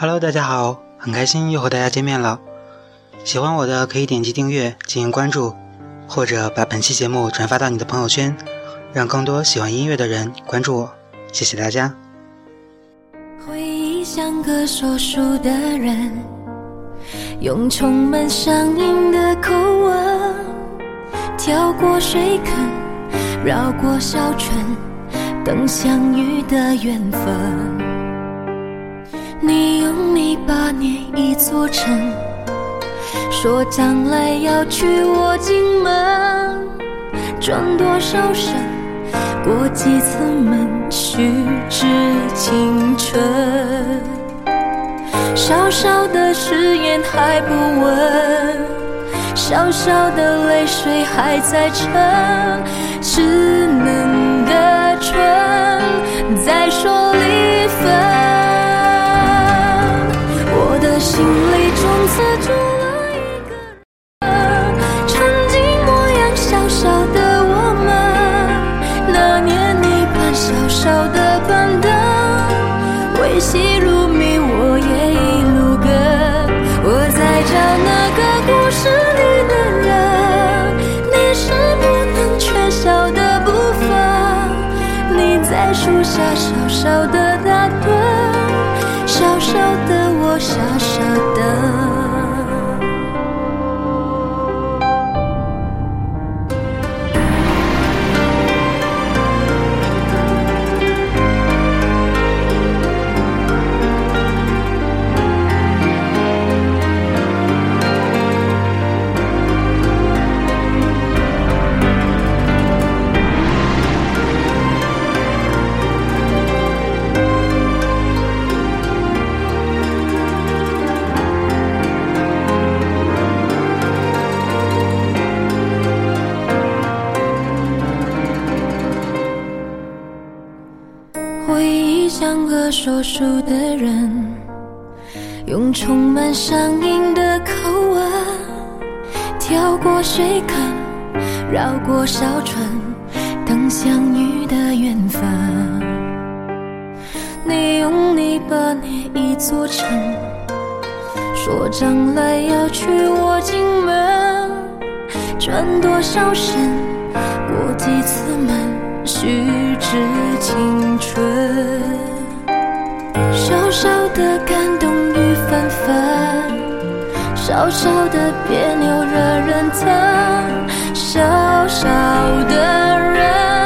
Hello，大家好，很开心又和大家见面了。喜欢我的可以点击订阅进行关注，或者把本期节目转发到你的朋友圈，让更多喜欢音乐的人关注我。谢谢大家。回忆像个说书的人，用充满乡音的口吻，跳过水坑，绕过小村，等相遇的缘分。你用泥巴捏一座城，说将来要娶我进门，转多少身，过几次门，虚掷青春。小小的誓言还不稳，小小的泪水还在撑，稚嫩的唇树下小小的打盹，小小的我傻傻等。说书的人，用充满乡音的口吻，跳过水坑，绕过小村，等相遇的缘分。你用泥巴捏一座城，说将来要娶我进门，转多少身，过几次门。虚掷青春，小小的感动雨纷纷，小小的别扭惹人疼，小小的人。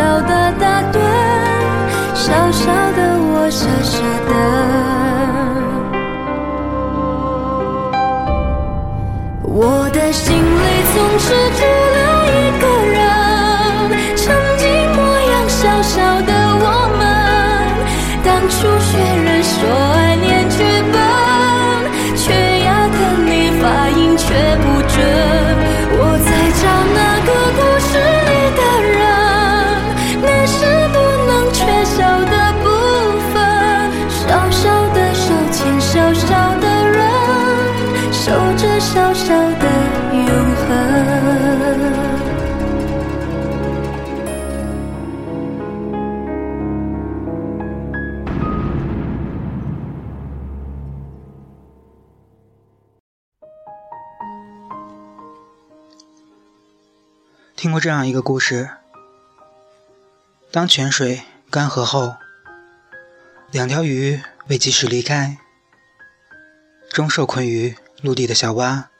小的打盹，小小的我傻傻的。我的心里总是这样一个故事：当泉水干涸后，两条鱼未及时离开，终受困于陆地的小蛙。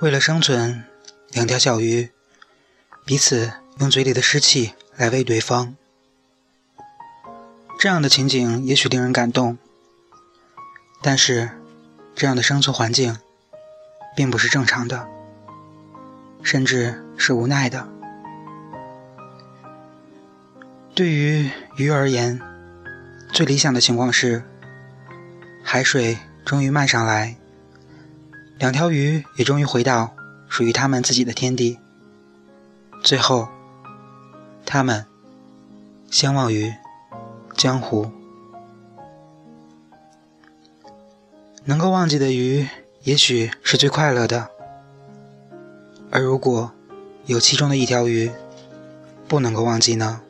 为了生存，两条小鱼彼此用嘴里的湿气来喂对方。这样的情景也许令人感动，但是这样的生存环境并不是正常的。甚至是无奈的。对于鱼而言，最理想的情况是，海水终于漫上来，两条鱼也终于回到属于他们自己的天地，最后，他们相忘于江湖。能够忘记的鱼，也许是最快乐的。而如果有其中的一条鱼不能够忘记呢？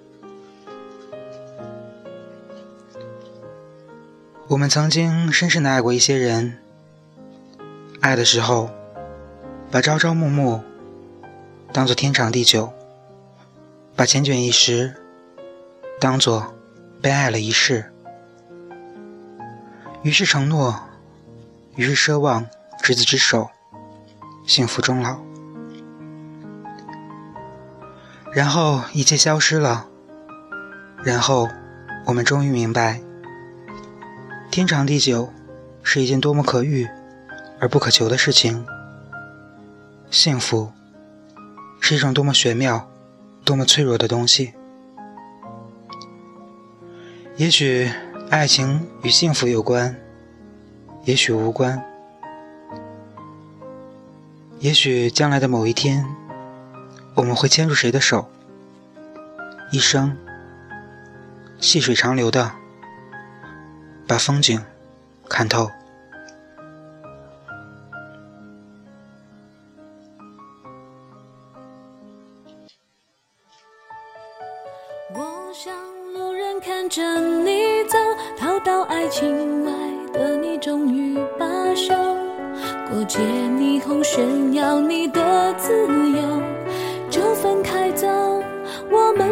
我们曾经深深的爱过一些人，爱的时候，把朝朝暮暮当做天长地久，把缱绻一时当做被爱了一世，于是承诺。于是奢望执子之手，幸福终老。然后一切消失了。然后我们终于明白，天长地久是一件多么可遇而不可求的事情。幸福是一种多么玄妙、多么脆弱的东西。也许爱情与幸福有关。也许无关，也许将来的某一天，我们会牵住谁的手，一生细水长流的把风景看透。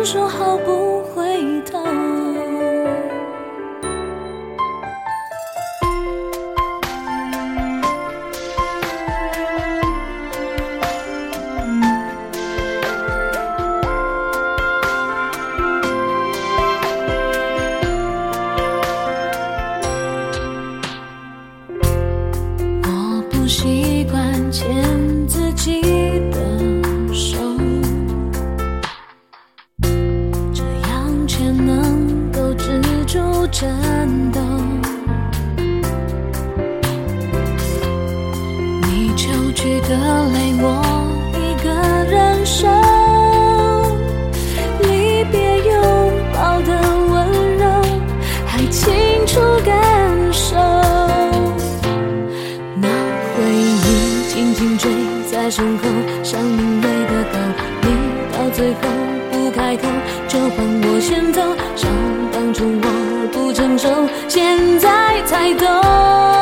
说好不回头。最后不开口，就换我先走。想当初我不成熟，现在才懂。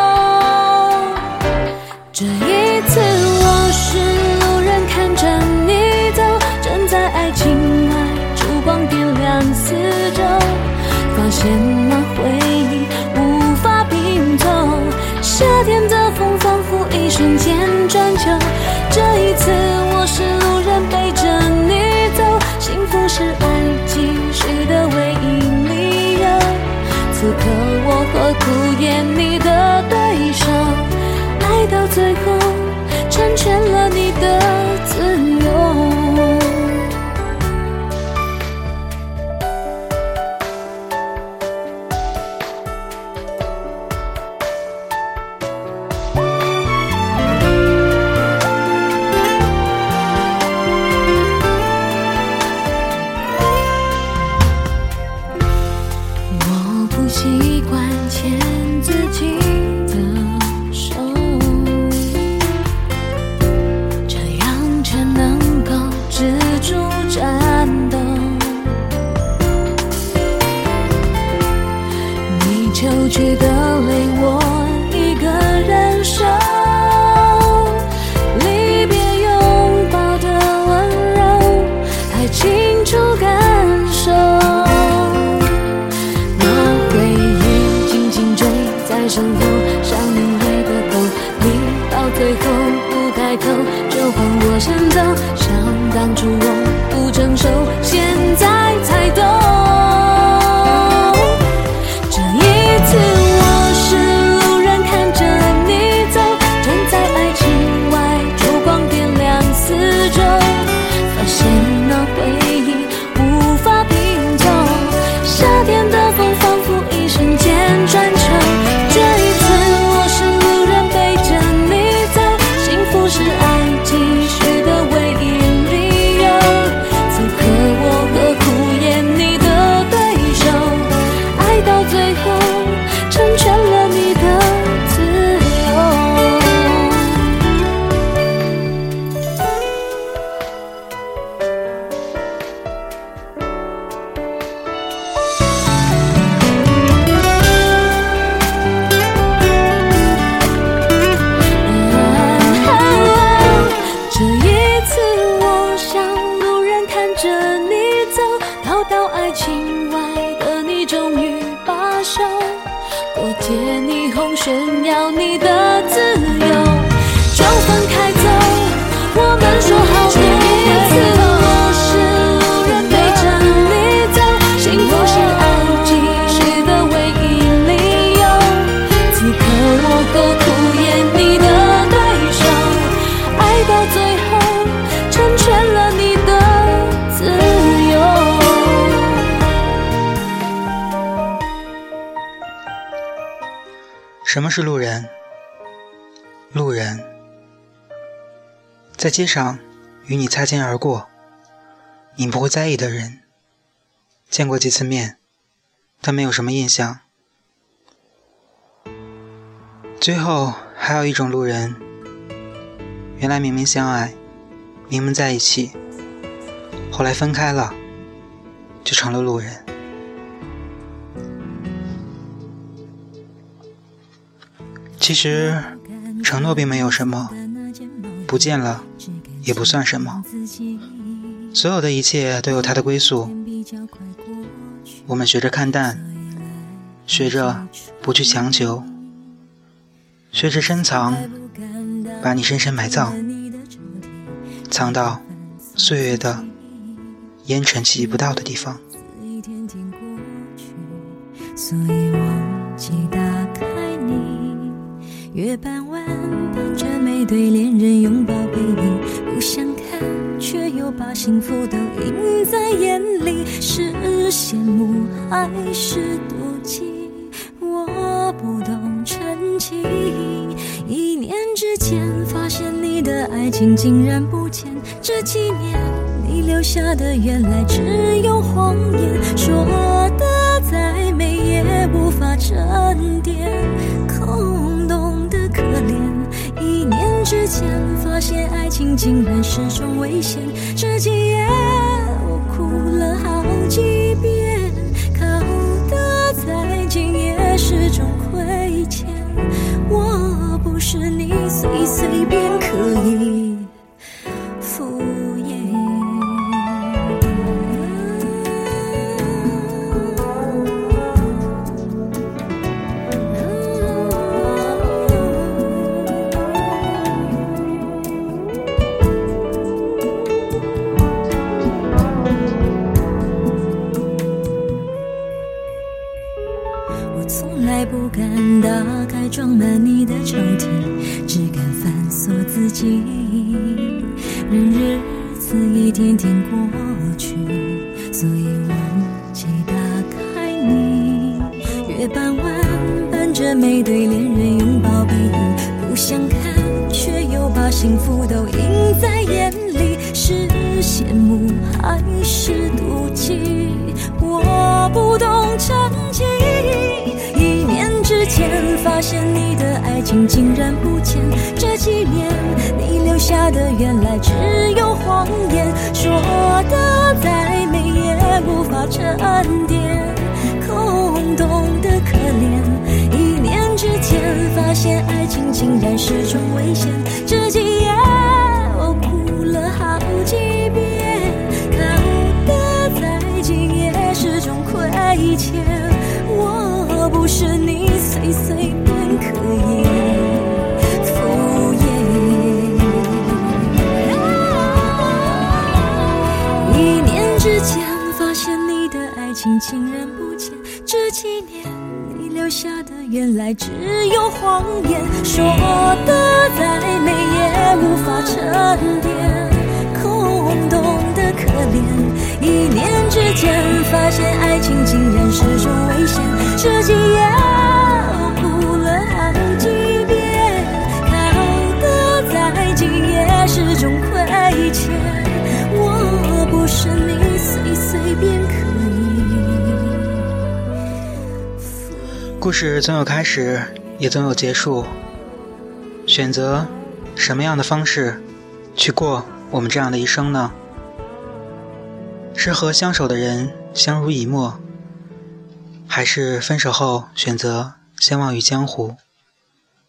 什么是路人？路人，在街上与你擦肩而过，你不会在意的人，见过几次面，但没有什么印象。最后还有一种路人，原来明明相爱，明明在一起，后来分开了，就成了路人。其实，承诺并没有什么，不见了也不算什么。所有的一切都有它的归宿。我们学着看淡，学着不去强求，学着深藏，把你深深埋葬，藏到岁月的烟尘气不到的地方。所以我记得月半弯，伴着每对恋人拥抱背影，不想看，却又把幸福都映在眼里。是羡慕还是妒忌？我不懂真情。一念之间，发现你的爱情竟然不见。这几年，你留下的原来只有谎言，说的再美也无法沉淀。之前发现爱情竟然是种危险，这几夜我哭了好几遍，靠的再近也是种亏欠。我不是你随随便可以。敢打开装满你的抽屉，只敢反锁自己。任日子一天天过去，所以忘记打开你。月半弯，伴着每对恋人拥抱背影，不想看，却又把幸福都映在眼里。是羡慕还是妒忌？我现你的爱情竟然不见，这几年你留下的原来只有谎言，说的再美也无法沉淀，空洞的可怜。一念之间，发现爱情竟然是种危险，这几夜我哭了好几遍，靠得再近也是种亏欠。我不是你竟然不见。这几年，你留下的原来只有谎言，说的再美也无法沉淀，空洞的可怜。一念之间，发现爱情竟然是种危险。这几夜。故事总有开始，也总有结束。选择什么样的方式去过我们这样的一生呢？是和相守的人相濡以沫，还是分手后选择相忘于江湖？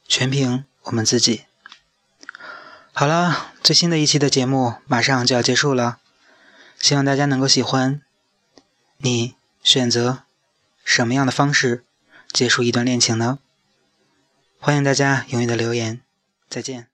全凭我们自己。好了，最新的一期的节目马上就要结束了，希望大家能够喜欢。你选择什么样的方式？结束一段恋情呢？欢迎大家踊跃的留言，再见。